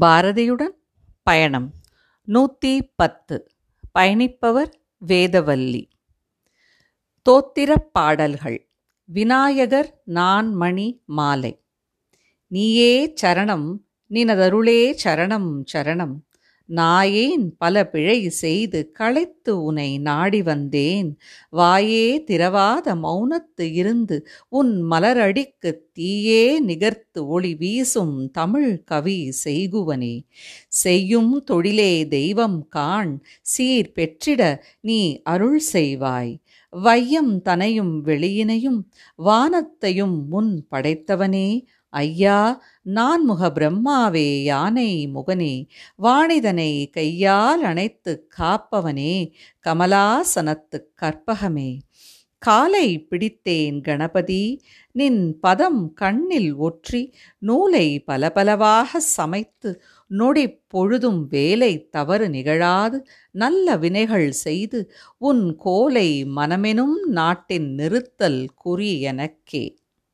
பாரதியுடன் பயணம். நூற்றி பத்து. பயணிப்பவர் வேதவல்லி. தோத்திரப் பாடல்கள். விநாயகர் நான்மணி மாலை. நீயே சரணம் நினதருளே சரணம் சரணம். நாயேன் பல பிழை செய்து களைத்து உனை நாடி வந்தேன். வாயே திரவாத மௌனத்து இருந்து உன் மலரடிக்கு தீயே நிகர்த்து ஒளி வீசும் தமிழ் கவி செய்குவனே. செய்யும் தொழிலே தெய்வம் காண் சீர் பெற்றிட நீ அருள் செய்வாய். வையம் தனையும் வெளியினையும் வானத்தையும் முன் படைத்தவனே. ஐயா நான் முக பிரம்மாவே யானை முகனே வாணிதனை கையால் அணைத்து காப்பவனே கமலாசனத்துக் கற்பகமே. காலை பிடித்தேன் கணபதி நின் பதம் கண்ணில் ஒற்றி நூலை பலபலவாக சமைத்து நொடி பொழுதும் வேலை தவறு நிகழாது நல்ல வினைகள் செய்து உன் கோலை மனமெனும் நாட்டின் நிறுத்தல் குறி எனக்கே.